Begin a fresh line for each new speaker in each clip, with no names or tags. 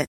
it.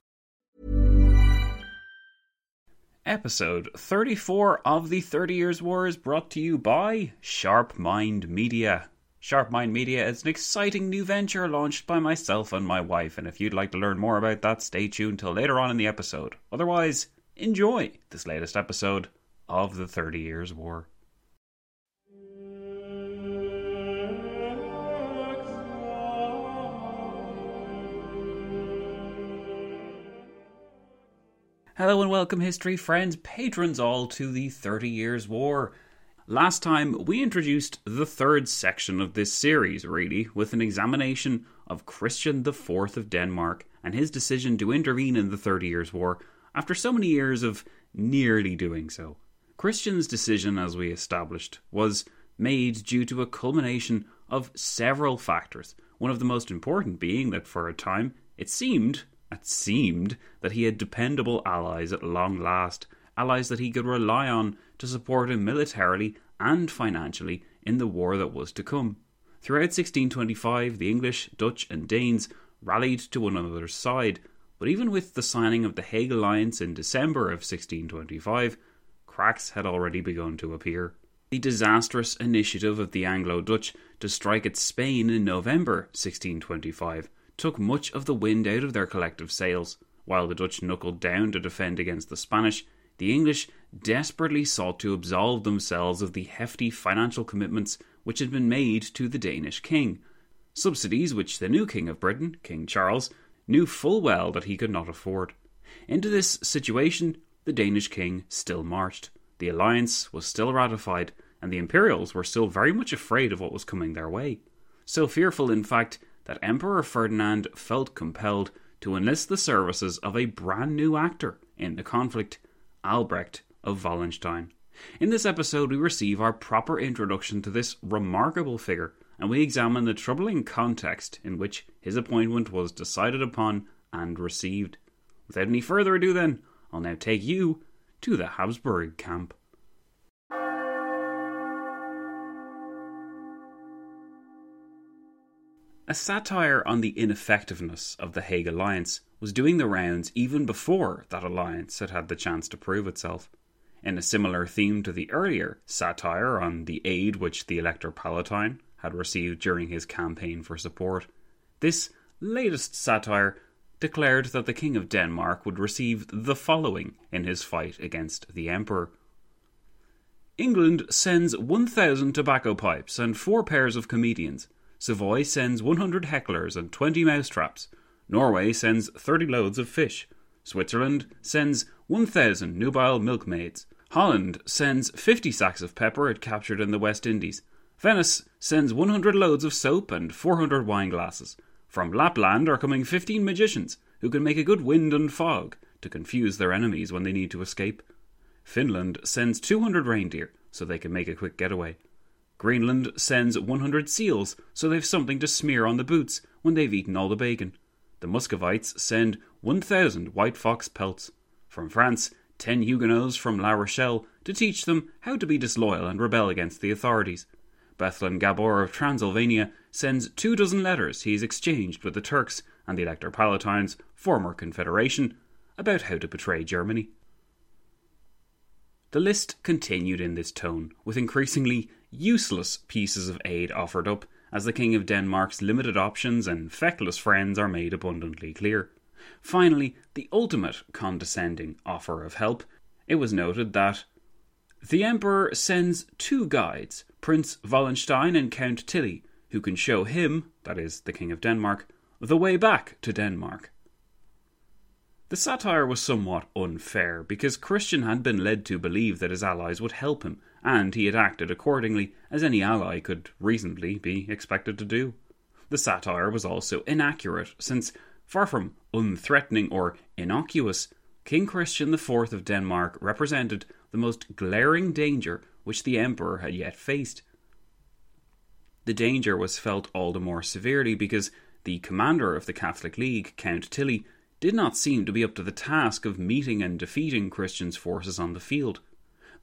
Episode 34 of the 30 Years' War is brought to you by Sharp Mind Media. Sharp Mind Media is an exciting new venture launched by myself and my wife, and if you'd like to learn more about that, stay tuned till later on in the episode. Otherwise, enjoy this latest episode of the 30 Years' War. Hello and welcome, history friends, patrons all, to the 30 Years' War. Last time, we introduced the third section of this series, really, with an examination of Christian IV of Denmark and his decision to intervene in the Thirty Years' War after so many years of nearly doing so. Christian's decision, as we established, was made due to a culmination of several factors, one of the most important being that for a time it seemed, it seemed, that he had dependable allies at long last allies that he could rely on to support him militarily and financially in the war that was to come. Throughout 1625, the English, Dutch, and Danes rallied to one another's side, but even with the signing of the Hague Alliance in December of 1625, cracks had already begun to appear. The disastrous initiative of the Anglo Dutch to strike at Spain in November 1625 took much of the wind out of their collective sails. While the Dutch knuckled down to defend against the Spanish, the English desperately sought to absolve themselves of the hefty financial commitments which had been made to the Danish king, subsidies which the new King of Britain, King Charles, knew full well that he could not afford. Into this situation, the Danish king still marched. The alliance was still ratified, and the Imperials were still very much afraid of what was coming their way. So fearful, in fact, that Emperor Ferdinand felt compelled to enlist the services of a brand new actor in the conflict Albrecht of Wallenstein. In this episode, we receive our proper introduction to this remarkable figure, and we examine the troubling context in which his appointment was decided upon and received. Without any further ado, then, I'll now take you to the Habsburg camp. A satire on the ineffectiveness of the Hague Alliance was doing the rounds even before that alliance had had the chance to prove itself. In a similar theme to the earlier satire on the aid which the Elector Palatine had received during his campaign for support, this latest satire declared that the King of Denmark would receive the following in his fight against the Emperor. England sends 1,000 tobacco pipes and four pairs of comedians. Savoy sends 100 hecklers and 20 mousetraps. Norway sends 30 loads of fish. Switzerland sends 1,000 nubile milkmaids. Holland sends 50 sacks of pepper it captured in the West Indies. Venice sends 100 loads of soap and 400 wine glasses. From Lapland are coming 15 magicians who can make a good wind and fog to confuse their enemies when they need to escape. Finland sends 200 reindeer so they can make a quick getaway. Greenland sends 100 seals so they've something to smear on the boots when they've eaten all the bacon. The Muscovites send 1,000 white fox pelts. From France, 10 Huguenots from La Rochelle to teach them how to be disloyal and rebel against the authorities. Bethlen Gabor of Transylvania sends two dozen letters he's exchanged with the Turks and the Elector Palatine's former confederation about how to betray Germany. The list continued in this tone, with increasingly useless pieces of aid offered up as the King of Denmark's limited options and feckless friends are made abundantly clear. Finally, the ultimate condescending offer of help. It was noted that the Emperor sends two guides, Prince Wallenstein and Count Tilly, who can show him, that is, the King of Denmark, the way back to Denmark. The satire was somewhat unfair because Christian had been led to believe that his allies would help him, and he had acted accordingly, as any ally could reasonably be expected to do. The satire was also inaccurate, since, far from unthreatening or innocuous, King Christian IV of Denmark represented the most glaring danger which the Emperor had yet faced. The danger was felt all the more severely because the commander of the Catholic League, Count Tilly, did not seem to be up to the task of meeting and defeating Christian's forces on the field.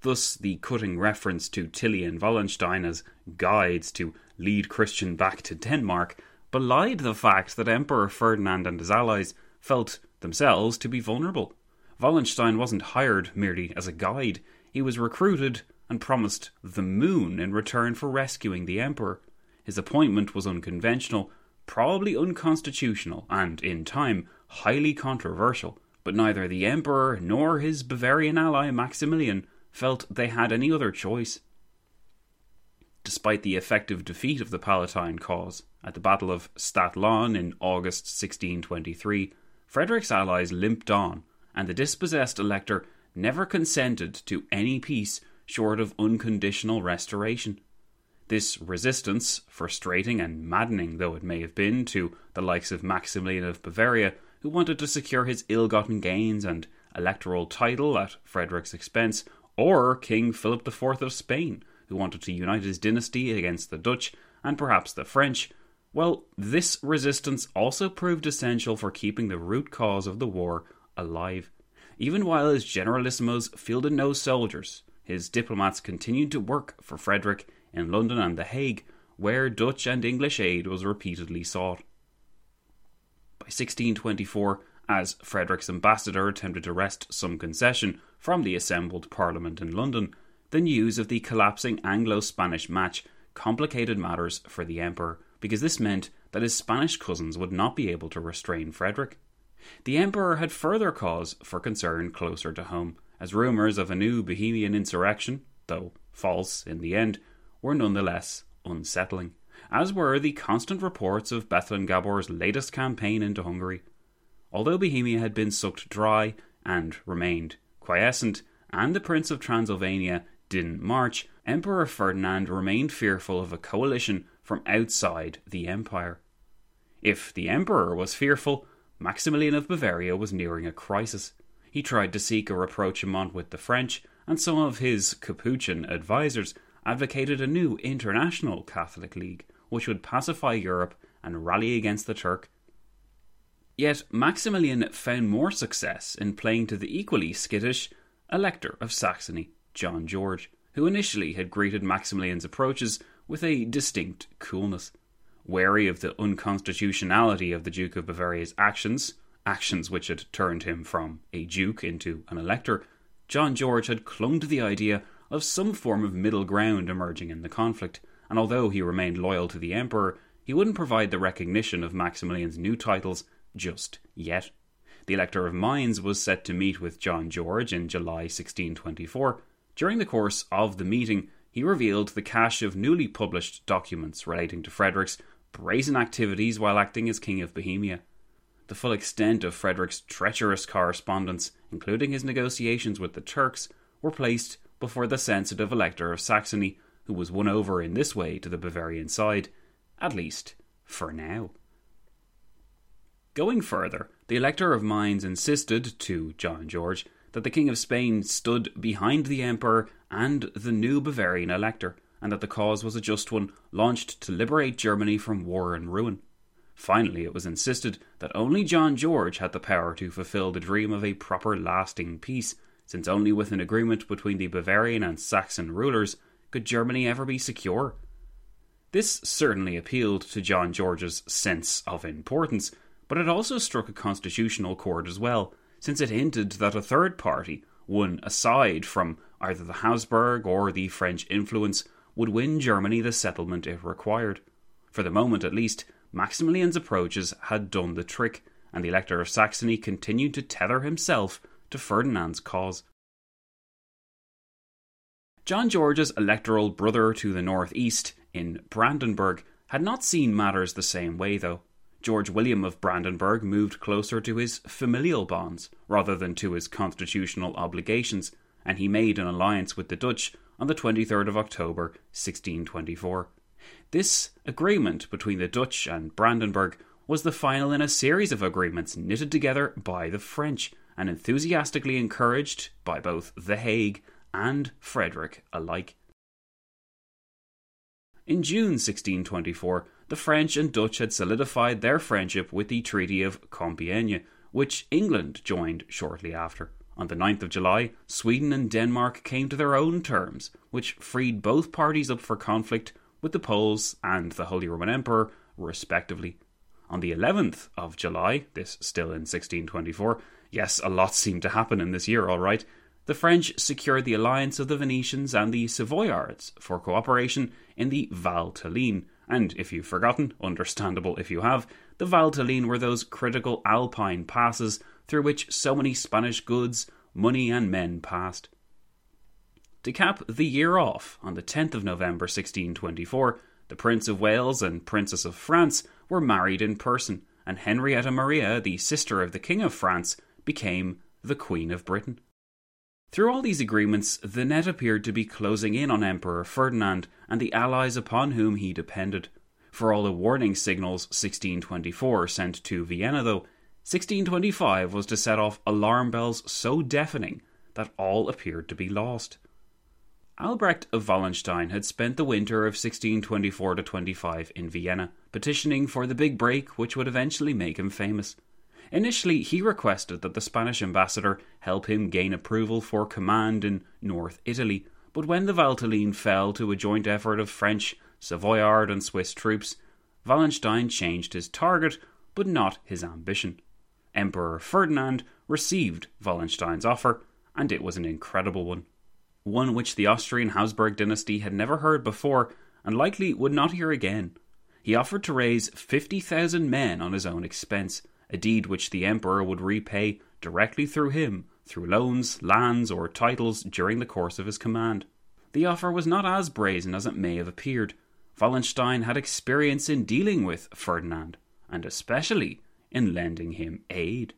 Thus, the cutting reference to Tilly and Wallenstein as guides to lead Christian back to Denmark belied the fact that Emperor Ferdinand and his allies felt themselves to be vulnerable. Wallenstein wasn't hired merely as a guide, he was recruited and promised the moon in return for rescuing the Emperor. His appointment was unconventional, probably unconstitutional, and, in time, highly controversial, but neither the Emperor nor his Bavarian ally Maximilian felt they had any other choice. Despite the effective defeat of the Palatine cause at the Battle of Stadtlohn in August 1623, Frederick's allies limped on, and the dispossessed elector never consented to any peace short of unconditional restoration. This resistance, frustrating and maddening though it may have been to the likes of Maximilian of Bavaria, who wanted to secure his ill gotten gains and electoral title at Frederick's expense, or King Philip IV of Spain, who wanted to unite his dynasty against the Dutch and perhaps the French, well, this resistance also proved essential for keeping the root cause of the war alive. Even while his generalissimos fielded no soldiers, his diplomats continued to work for Frederick in London and The Hague, where Dutch and English aid was repeatedly sought. By 1624, as Frederick's ambassador attempted to wrest some concession from the assembled Parliament in London, the news of the collapsing Anglo Spanish match complicated matters for the Emperor because this meant that his Spanish cousins would not be able to restrain Frederick. The Emperor had further cause for concern closer to home, as rumours of a new Bohemian insurrection, though false in the end, were nonetheless unsettling as were the constant reports of Bethlen Gabor's latest campaign into Hungary. Although Bohemia had been sucked dry and remained quiescent, and the Prince of Transylvania didn't march, Emperor Ferdinand remained fearful of a coalition from outside the empire. If the Emperor was fearful, Maximilian of Bavaria was nearing a crisis. He tried to seek a rapprochement with the French, and some of his Capuchin advisers advocated a new international Catholic League, which would pacify Europe and rally against the Turk. Yet Maximilian found more success in playing to the equally skittish Elector of Saxony, John George, who initially had greeted Maximilian's approaches with a distinct coolness. Wary of the unconstitutionality of the Duke of Bavaria's actions, actions which had turned him from a duke into an elector, John George had clung to the idea of some form of middle ground emerging in the conflict, and although he remained loyal to the Emperor, he wouldn't provide the recognition of Maximilian's new titles just yet. The Elector of Mainz was set to meet with John George in July 1624. During the course of the meeting, he revealed the cache of newly published documents relating to Frederick's brazen activities while acting as King of Bohemia. The full extent of Frederick's treacherous correspondence, including his negotiations with the Turks, were placed before the sensitive Elector of Saxony, who was won over in this way to the Bavarian side, at least for now. Going further, the Elector of Mainz insisted to John George that the King of Spain stood behind the Emperor and the new Bavarian Elector, and that the cause was a just one, launched to liberate Germany from war and ruin. Finally, it was insisted that only John George had the power to fulfill the dream of a proper lasting peace, since only with an agreement between the Bavarian and Saxon rulers could Germany ever be secure? This certainly appealed to John George's sense of importance, but it also struck a constitutional chord as well, since it hinted that a third party, one aside from either the Habsburg or the French influence, would win Germany the settlement it required. For the moment, at least, Maximilian's approaches had done the trick, and the Elector of Saxony continued to tether himself to Ferdinand's cause. John George's electoral brother to the northeast, in Brandenburg, had not seen matters the same way, though. George William of Brandenburg moved closer to his familial bonds rather than to his constitutional obligations, and he made an alliance with the Dutch on the 23rd of October 1624. This agreement between the Dutch and Brandenburg was the final in a series of agreements knitted together by the French and enthusiastically encouraged by both The Hague and Frederick alike. In June 1624, the French and Dutch had solidified their friendship with the Treaty of Compiègne, which England joined shortly after. On the 9th of July, Sweden and Denmark came to their own terms, which freed both parties up for conflict with the Poles and the Holy Roman Emperor, respectively. On the 11th of July, this still in 1624, yes, a lot seemed to happen in this year, all right, the French secured the alliance of the Venetians and the Savoyards for cooperation in the Valtelline, and if you've forgotten, understandable if you have, the Valtelline were those critical alpine passes through which so many Spanish goods, money, and men passed. To cap the year off, on the 10th of November 1624, the Prince of Wales and Princess of France were married in person, and Henrietta Maria, the sister of the King of France, became the Queen of Britain. Through all these agreements, the net appeared to be closing in on Emperor Ferdinand and the allies upon whom he depended. For all the warning signals 1624 sent to Vienna, though, 1625 was to set off alarm bells so deafening that all appeared to be lost. Albrecht of Wallenstein had spent the winter of 1624 25 in Vienna, petitioning for the big break which would eventually make him famous. Initially, he requested that the Spanish ambassador help him gain approval for command in North Italy, but when the Valtelline fell to a joint effort of French, Savoyard, and Swiss troops, Wallenstein changed his target, but not his ambition. Emperor Ferdinand received Wallenstein's offer, and it was an incredible one. One which the Austrian Habsburg dynasty had never heard before, and likely would not hear again. He offered to raise 50,000 men on his own expense, a deed which the emperor would repay directly through him through loans, lands, or titles during the course of his command. The offer was not as brazen as it may have appeared. Wallenstein had experience in dealing with Ferdinand, and especially in lending him aid.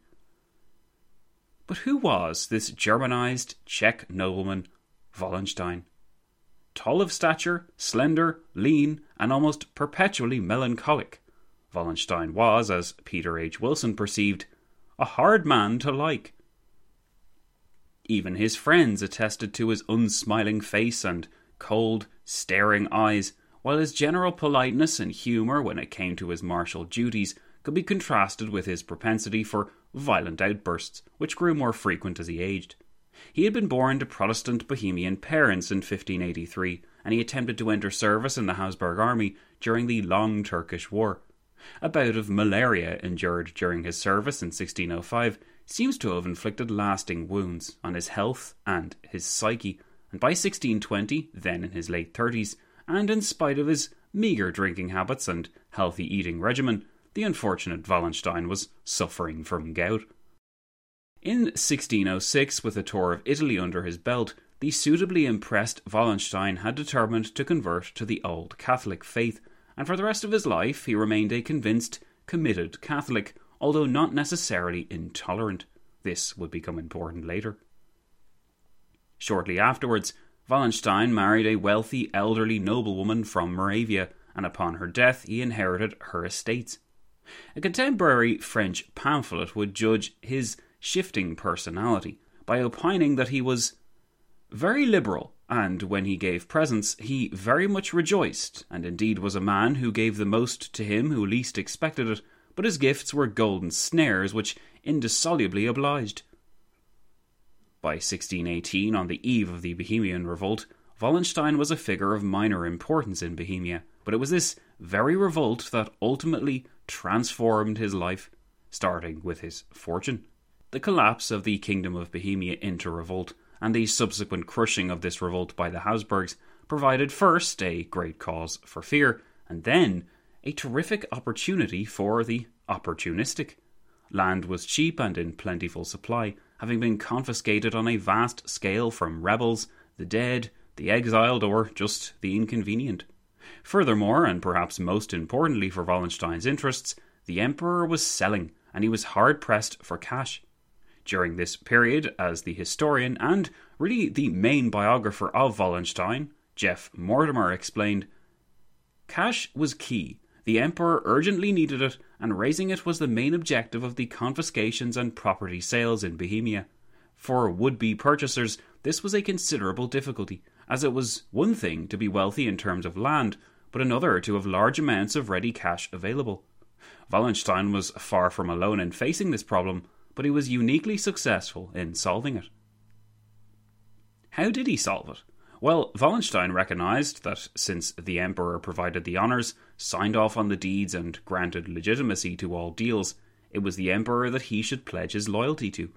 But who was this Germanized Czech nobleman, Wallenstein? Tall of stature, slender, lean, and almost perpetually melancholic, Wallenstein was, as Peter H. Wilson perceived, a hard man to like. Even his friends attested to his unsmiling face and cold, staring eyes, while his general politeness and humour when it came to his martial duties could be contrasted with his propensity for violent outbursts, which grew more frequent as he aged. He had been born to Protestant Bohemian parents in 1583, and he attempted to enter service in the Habsburg army during the Long Turkish War. A bout of malaria endured during his service in 1605 seems to have inflicted lasting wounds on his health and his psyche, and by 1620, then in his late 30s, and in spite of his meagre drinking habits and healthy eating regimen, the unfortunate Wallenstein was suffering from gout. In 1606, with a tour of Italy under his belt, the suitably impressed Wallenstein had determined to convert to the old Catholic faith and for the rest of his life he remained a convinced, committed Catholic, although not necessarily intolerant. This would become important later. Shortly afterwards, Wallenstein married a wealthy, elderly noblewoman from Moravia, and upon her death he inherited her estates. A contemporary French pamphlet would judge his shifting personality by opining that he was very liberal and when he gave presents, he very much rejoiced, and indeed was a man who gave the most to him who least expected it, but his gifts were golden snares which indissolubly obliged. By 1618, on the eve of the Bohemian revolt, Wallenstein was a figure of minor importance in Bohemia, but it was this very revolt that ultimately transformed his life, starting with his fortune. The collapse of the Kingdom of Bohemia into revolt and the subsequent crushing of this revolt by the Habsburgs provided first a great cause for fear, and then a terrific opportunity for the opportunistic. Land was cheap and in plentiful supply, having been confiscated on a vast scale from rebels, the dead, the exiled, or just the inconvenient. Furthermore, and perhaps most importantly for Wallenstein's interests, the emperor was selling, and he was hard pressed for cash. During this period, as the historian and really the main biographer of Wallenstein, Geoff Mortimer, explained, cash was key. The emperor urgently needed it, and raising it was the main objective of the confiscations and property sales in Bohemia. For would be purchasers, this was a considerable difficulty, as it was one thing to be wealthy in terms of land, but another to have large amounts of ready cash available. Wallenstein was far from alone in facing this problem, but he was uniquely successful in solving it. How did he solve it? Well, Wallenstein recognized that since the emperor provided the honors, signed off on the deeds, and granted legitimacy to all deals, it was the emperor that he should pledge his loyalty to.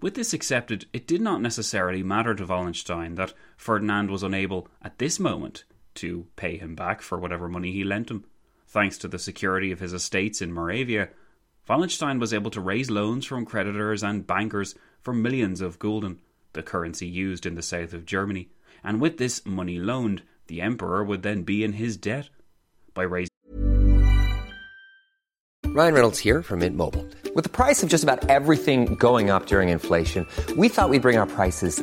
With this accepted, it did not necessarily matter to Wallenstein that Ferdinand was unable, at this moment, to pay him back for whatever money he lent him. Thanks to the security of his estates in Moravia, Wallenstein was able to raise loans from creditors and bankers for millions of gulden, the currency used in the south of Germany, and with this money loaned, the emperor would then be in his debt. By raising
Ryan Reynolds here from Mint Mobile. With the price of just about everything going up during inflation, we thought we'd bring our prices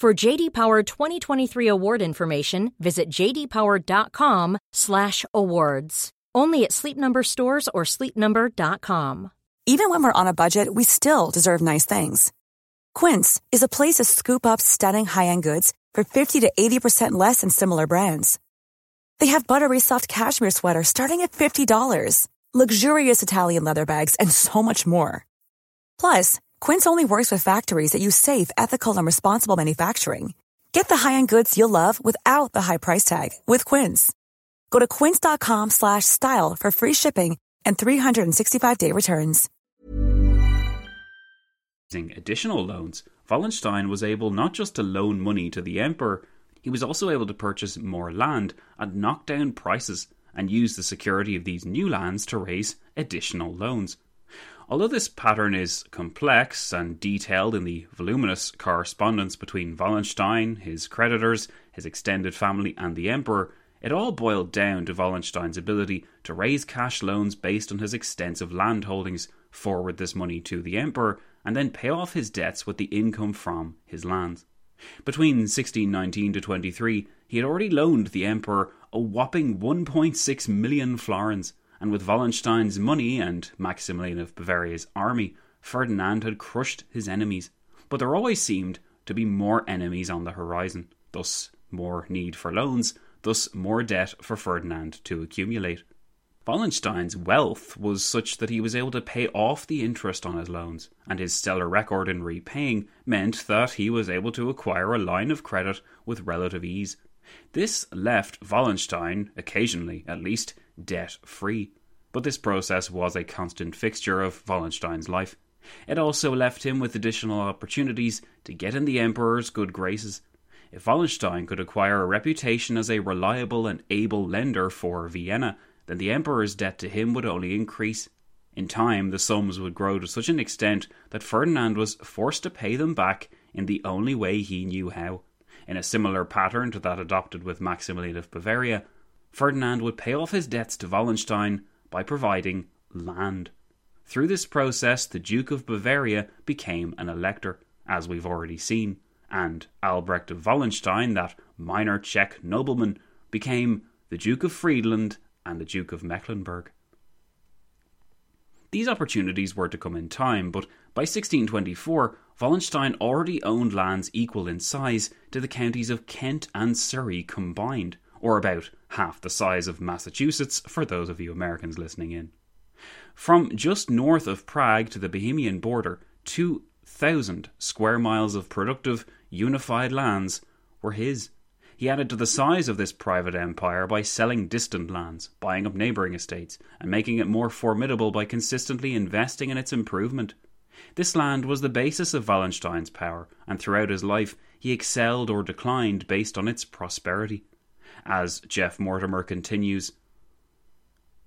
For JD Power 2023 award information, visit jdpower.com/awards. Only at Sleep Number stores or sleepnumber.com.
Even when we're on a budget, we still deserve nice things. Quince is a place to scoop up stunning high-end goods for 50 to 80% less than similar brands. They have buttery soft cashmere sweaters starting at $50, luxurious Italian leather bags, and so much more. Plus, Quince only works with factories that use safe, ethical, and responsible manufacturing. Get the high-end goods you'll love without the high price tag with Quince. Go to quince.com slash style for free shipping and 365-day returns.
raising additional loans, Wallenstein was able not just to loan money to the emperor, he was also able to purchase more land and knock down prices and use the security of these new lands to raise additional loans. Although this pattern is complex and detailed in the voluminous correspondence between Wallenstein, his creditors, his extended family, and the emperor, it all boiled down to Wallenstein's ability to raise cash loans based on his extensive land holdings, forward this money to the emperor, and then pay off his debts with the income from his lands. Between 1619 to 23, he had already loaned the emperor a whopping 1.6 million florins, and with Wallenstein's money and Maximilian of Bavaria's army, Ferdinand had crushed his enemies. But there always seemed to be more enemies on the horizon, thus more need for loans, thus more debt for Ferdinand to accumulate. Wallenstein's wealth was such that he was able to pay off the interest on his loans, and his stellar record in repaying meant that he was able to acquire a line of credit with relative ease. This left Wallenstein, occasionally at least, debt free. But this process was a constant fixture of Wallenstein's life. It also left him with additional opportunities to get in the Emperor's good graces. If Wallenstein could acquire a reputation as a reliable and able lender for Vienna, then the Emperor's debt to him would only increase. In time, the sums would grow to such an extent that Ferdinand was forced to pay them back in the only way he knew how. In a similar pattern to that adopted with Maximilian of Bavaria, Ferdinand would pay off his debts to Wallenstein by providing land. Through this process, the Duke of Bavaria became an elector, as we've already seen, and Albrecht of Wallenstein, that minor Czech nobleman, became the Duke of Friedland and the Duke of Mecklenburg. These opportunities were to come in time, but by 1624, Wallenstein already owned lands equal in size to the counties of Kent and Surrey combined, or about half the size of Massachusetts for those of you Americans listening in. From just north of Prague to the Bohemian border, 2,000 square miles of productive, unified lands were his. He added to the size of this private empire by selling distant lands, buying up neighbouring estates, and making it more formidable by consistently investing in its improvement. This land was the basis of Wallenstein's power, and throughout his life he excelled or declined based on its prosperity. As Geoff Mortimer continues,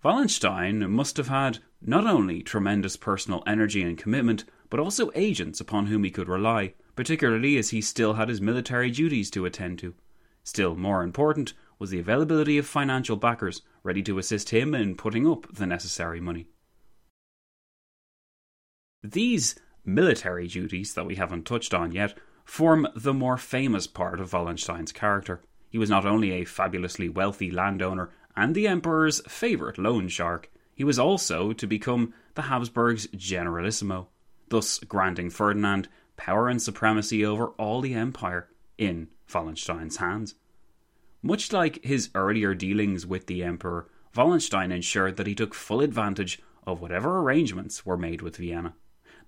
Wallenstein must have had not only tremendous personal energy and commitment, but also agents upon whom he could rely, particularly as he still had his military duties to attend to. Still more important was the availability of financial backers ready to assist him in putting up the necessary money. These military duties that we haven't touched on yet form the more famous part of Wallenstein's character. He was not only a fabulously wealthy landowner and the Emperor's favourite loan shark, he was also to become the Habsburgs' generalissimo, thus granting Ferdinand power and supremacy over all the empire in Wallenstein's hands. Much like his earlier dealings with the Emperor, Wallenstein ensured that he took full advantage of whatever arrangements were made with Vienna.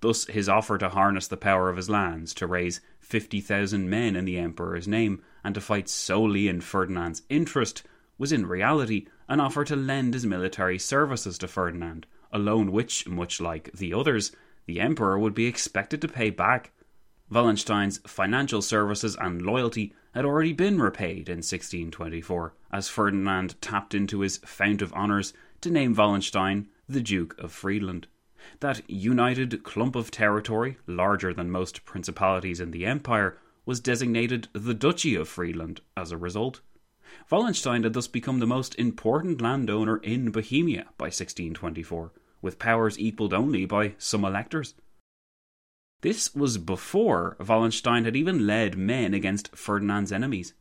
Thus, his offer to harness the power of his lands, to raise 50,000 men in the Emperor's name, and to fight solely in Ferdinand's interest, was in reality an offer to lend his military services to Ferdinand, a loan which, much like the others, the Emperor would be expected to pay back Wallenstein's financial services and loyalty had already been repaid in 1624, as Ferdinand tapped into his fount of honours to name Wallenstein the Duke of Friedland. That united clump of territory, larger than most principalities in the empire, was designated the Duchy of Friedland as a result. Wallenstein had thus become the most important landowner in Bohemia by 1624, with powers equalled only by some electors. This was before Wallenstein had even led men against Ferdinand's enemies.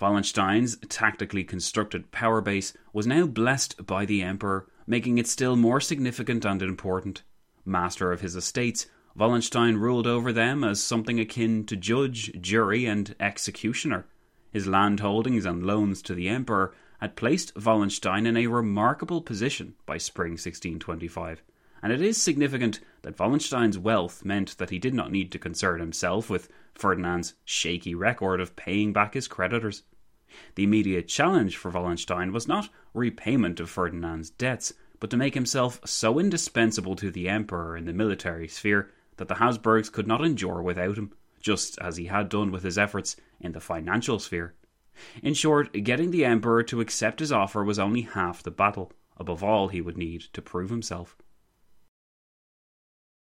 Wallenstein's tactically constructed power base was now blessed by the Emperor, making it still more significant and important. Master of his estates, Wallenstein ruled over them as something akin to judge, jury, and executioner. His land holdings and loans to the Emperor had placed Wallenstein in a remarkable position by spring 1625 and it is significant that Wallenstein's wealth meant that he did not need to concern himself with Ferdinand's shaky record of paying back his creditors. The immediate challenge for Wallenstein was not repayment of Ferdinand's debts, but to make himself so indispensable to the emperor in the military sphere that the Habsburgs could not endure without him, just as he had done with his efforts in the financial sphere. In short, getting the emperor to accept his offer was only half the battle. Above all, he would need to prove himself.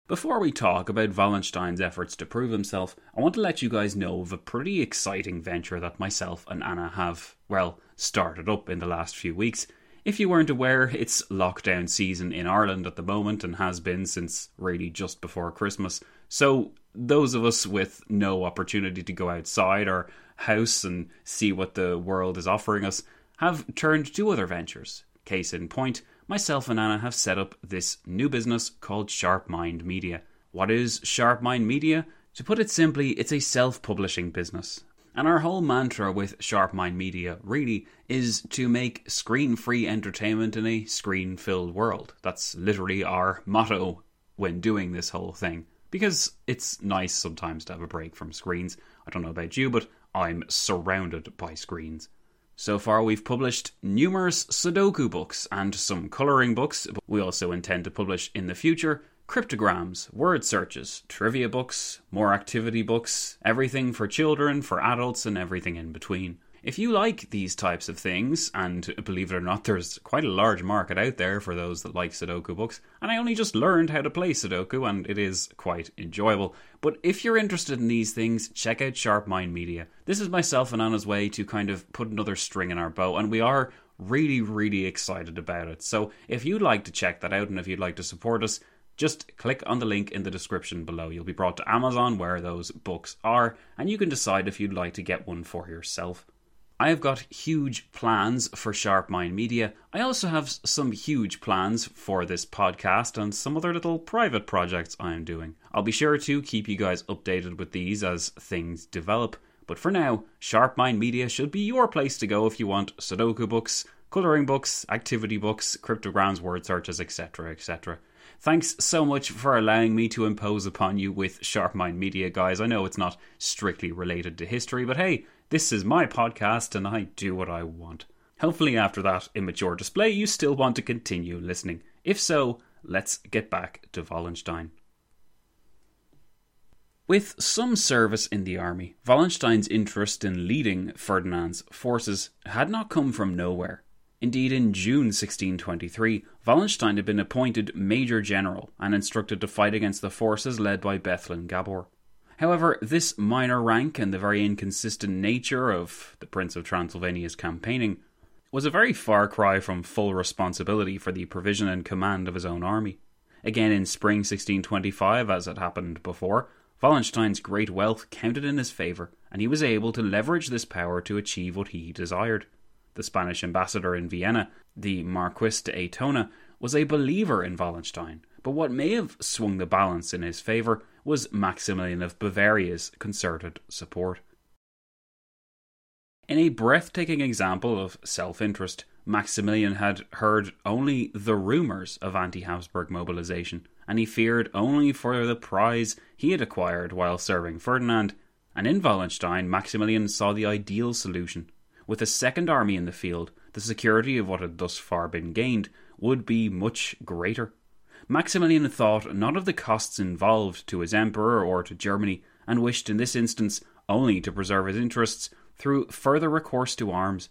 Before we talk about Wallenstein's efforts to prove himself, I want to let you guys know of a pretty exciting venture that myself and Anna have, well, started up in the last few weeks. If you weren't aware, it's lockdown season in Ireland at the moment and has been since really just before Christmas. So, those of us with no opportunity to go outside our house and see what the world is offering us have turned to other ventures. Case in point, myself and Anna have set up this new business called Sharp Mind Media. What is Sharp Mind Media? To put it simply, it's a self publishing business. And our whole mantra with Sharp Mind Media really is to make screen free entertainment in a screen filled world. That's literally our motto when doing this whole thing. Because it's nice sometimes to have a break from screens. I don't know about you, but I'm surrounded by screens. So far, we've published numerous Sudoku books and some colouring books. But we also intend to publish in the future cryptograms, word searches, trivia books, more activity books, everything for children, for adults, and everything in between. If you like these types of things, and believe it or not, there's quite a large market out there for those that like Sudoku books, and I only just learned how to play Sudoku, and it is quite enjoyable. But if you're interested in these things, check out Sharp Mind Media. This is myself and Anna's way to kind of put another string in our bow, and we are really, really excited about it. So if you'd like to check that out and if you'd like to support us, Just click on the link in the description below. You'll be brought to Amazon where those books are, and you can decide if you'd like to get one for yourself. I have got huge plans for Sharp Mind Media. I also have some huge plans for this podcast and some other little private projects I am doing. I'll be sure to keep you guys updated with these as things develop. But for now, Sharp Mind Media should be your place to go if you want Sudoku books, colouring books, activity books, cryptograms, word searches, etc., etc. Thanks so much for allowing me to impose upon you with Sharp Mind Media, guys. I know it's not strictly related to history, but hey, this is my podcast and I do what I want. Hopefully, after that immature display, you still want to continue listening. If so, let's get back to Wallenstein. With some service in the army, Wallenstein's interest in leading Ferdinand's forces had not come from nowhere. Indeed, in June 1623, Wallenstein had been appointed Major General and instructed to fight against the forces led by Bethlen Gabor. However, this minor rank and the very inconsistent nature of the Prince of Transylvania's campaigning was a very far cry from full responsibility for the provision and command of his own army. Again, in spring 1625, as had happened before, Wallenstein's great wealth counted in his favour, and he was able to leverage this power to achieve what he desired. The Spanish ambassador in Vienna, the Marquis de Aytona, was a believer in Wallenstein, but what may have swung the balance in his favour was Maximilian of Bavaria's concerted support. In a breathtaking example of self interest, Maximilian had heard only the rumours of anti Habsburg mobilisation, and he feared only for the prize he had acquired while serving Ferdinand. And in Wallenstein, Maximilian saw the ideal solution. With a second army in the field, the security of what had thus far been gained would be much greater. Maximilian thought not of the costs involved to his emperor or to Germany, and wished in this instance only to preserve his interests through further recourse to arms.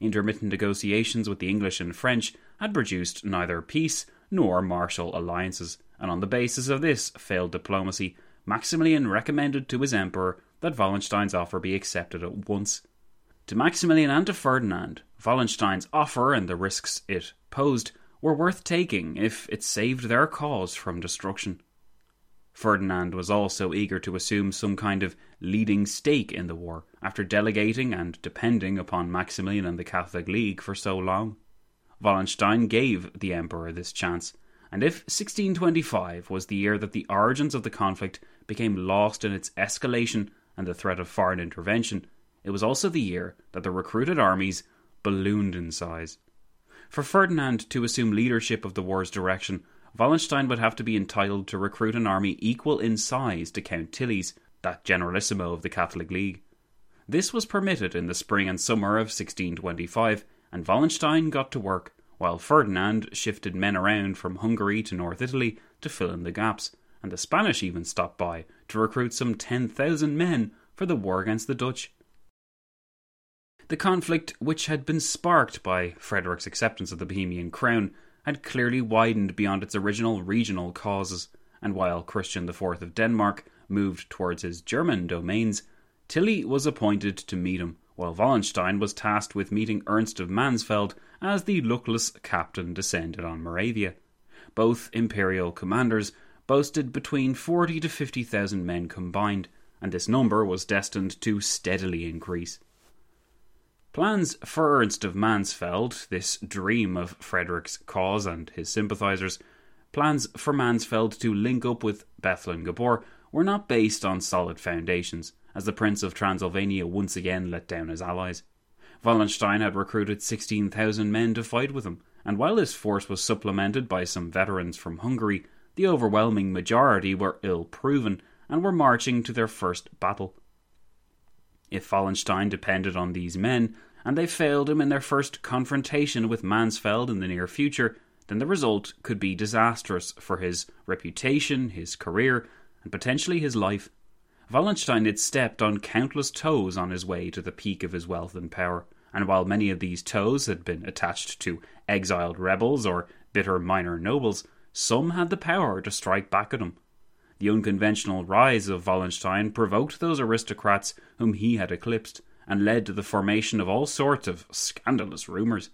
Intermittent negotiations with the English and French had produced neither peace nor martial alliances, and on the basis of this failed diplomacy, Maximilian recommended to his emperor that Wallenstein's offer be accepted at once. To Maximilian and to Ferdinand, Wallenstein's offer and the risks it posed were worth taking if it saved their cause from destruction. Ferdinand was also eager to assume some kind of leading stake in the war after delegating and depending upon Maximilian and the Catholic League for so long. Wallenstein gave the Emperor this chance, and if 1625 was the year that the origins of the conflict became lost in its escalation and the threat of foreign intervention, it was also the year that the recruited armies ballooned in size. For Ferdinand to assume leadership of the war's direction, Wallenstein would have to be entitled to recruit an army equal in size to Count Tilly's, that generalissimo of the Catholic League. This was permitted in the spring and summer of 1625, and Wallenstein got to work, while Ferdinand shifted men around from Hungary to North Italy to fill in the gaps, and the Spanish even stopped by to recruit some 10,000 men for the war against the Dutch. The conflict, which had been sparked by Frederick's acceptance of the Bohemian crown, had clearly widened beyond its original regional causes, and while Christian IV of Denmark moved towards his German domains, Tilly was appointed to meet him, while Wallenstein was tasked with meeting Ernst of Mansfeld as the luckless captain descended on Moravia. Both imperial commanders boasted between forty to fifty thousand men combined, and this number was destined to steadily increase. Plans for Ernst of Mansfeld, this dream of Frederick's cause and his sympathisers, plans for Mansfeld to link up with Bethlen Gabor were not based on solid foundations, as the Prince of Transylvania once again let down his allies. Wallenstein had recruited 16,000 men to fight with him, and while this force was supplemented by some veterans from Hungary, the overwhelming majority were ill proven and were marching to their first battle. If Wallenstein depended on these men, and they failed him in their first confrontation with Mansfeld in the near future, then the result could be disastrous for his reputation, his career, and potentially his life. Wallenstein had stepped on countless toes on his way to the peak of his wealth and power, and while many of these toes had been attached to exiled rebels or bitter minor nobles, some had the power to strike back at him. The unconventional rise of Wallenstein provoked those aristocrats whom he had eclipsed, and led to the formation of all sorts of scandalous rumours.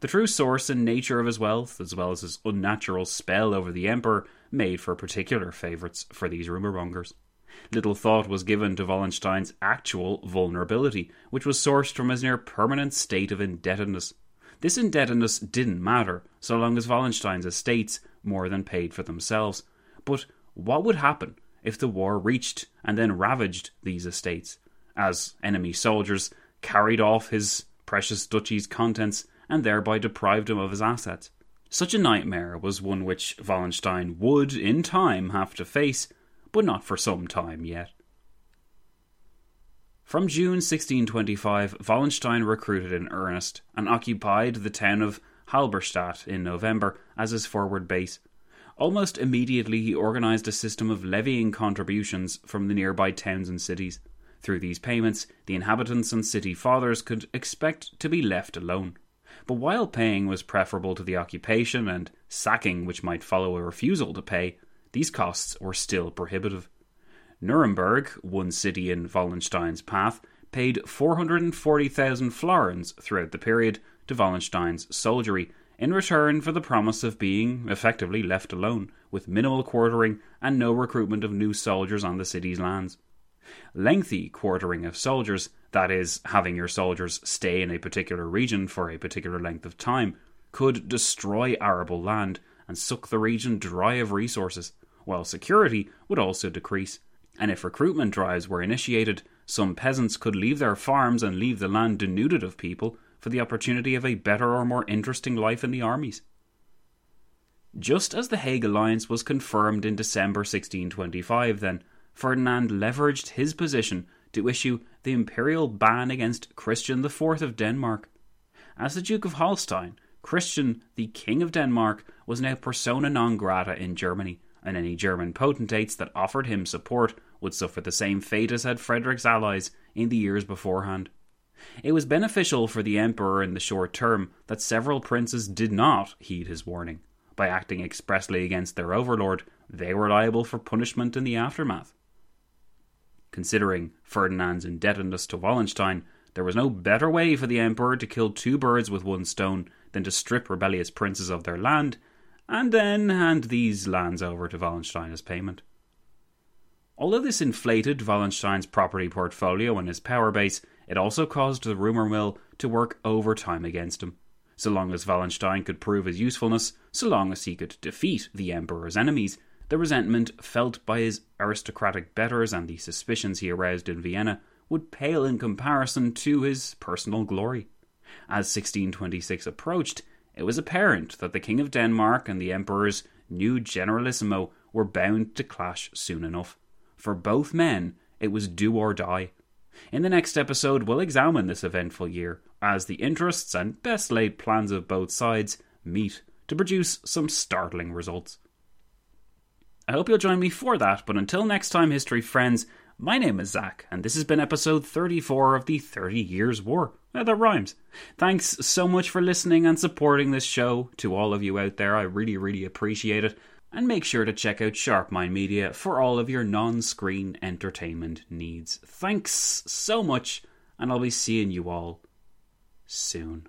The true source and nature of his wealth, as well as his unnatural spell over the emperor, made for particular favourites for these rumour mongers. Little thought was given to Wallenstein's actual vulnerability, which was sourced from his near permanent state of indebtedness. This indebtedness didn't matter, so long as Wallenstein's estates more than paid for themselves. But what would happen if the war reached and then ravaged these estates, as enemy soldiers carried off his precious duchy's contents and thereby deprived him of his assets? Such a nightmare was one which Wallenstein would, in time, have to face, but not for some time yet. From June 1625, Wallenstein recruited in earnest and occupied the town of Halberstadt in November as his forward base. Almost immediately, he organised a system of levying contributions from the nearby towns and cities. Through these payments, the inhabitants and city fathers could expect to be left alone. But while paying was preferable to the occupation and sacking which might follow a refusal to pay, these costs were still prohibitive. Nuremberg, one city in Wallenstein's path, paid 440,000 florins throughout the period to Wallenstein's soldiery in return for the promise of being effectively left alone, with minimal quartering and no recruitment of new soldiers on the city's lands. Lengthy quartering of soldiers, that is, having your soldiers stay in a particular region for a particular length of time, could destroy arable land and suck the region dry of resources, while security would also decrease. And if recruitment drives were initiated, some peasants could leave their farms and leave the land denuded of people for the opportunity of a better or more interesting life in the armies. Just as the Hague alliance was confirmed in December 1625, then, Ferdinand leveraged his position to issue the imperial ban against Christian IV of Denmark. As the Duke of Holstein, Christian, the King of Denmark, was now persona non grata in Germany, and any German potentates that offered him support would suffer the same fate as had Frederick's allies in the years beforehand. It was beneficial for the emperor in the short term that several princes did not heed his warning. By acting expressly against their overlord, they were liable for punishment in the aftermath. Considering Ferdinand's indebtedness to Wallenstein, there was no better way for the emperor to kill two birds with one stone than to strip rebellious princes of their land and then hand these lands over to Wallenstein as payment. Although this inflated Wallenstein's property portfolio and his power base, it also caused the rumour mill to work overtime against him. So long as Wallenstein could prove his usefulness, so long as he could defeat the Emperor's enemies, the resentment felt by his aristocratic betters and the suspicions he aroused in Vienna would pale in comparison to his personal glory. As 1626 approached, it was apparent that the King of Denmark and the Emperor's new Generalissimo were bound to clash soon enough. For both men, it was do or die. In the next episode, we'll examine this eventful year as the interests and best laid plans of both sides meet to produce some startling results. I hope you'll join me for that, but until next time, history friends, my name is Zach, and this has been episode 34 of the 30 Years' War. Yeah, that rhymes. Thanks so much for listening and supporting this show. To all of you out there, I really, really appreciate it. And make sure to check out Sharp Mind Media for all of your non screen entertainment needs. Thanks so much, and I'll be seeing you all soon.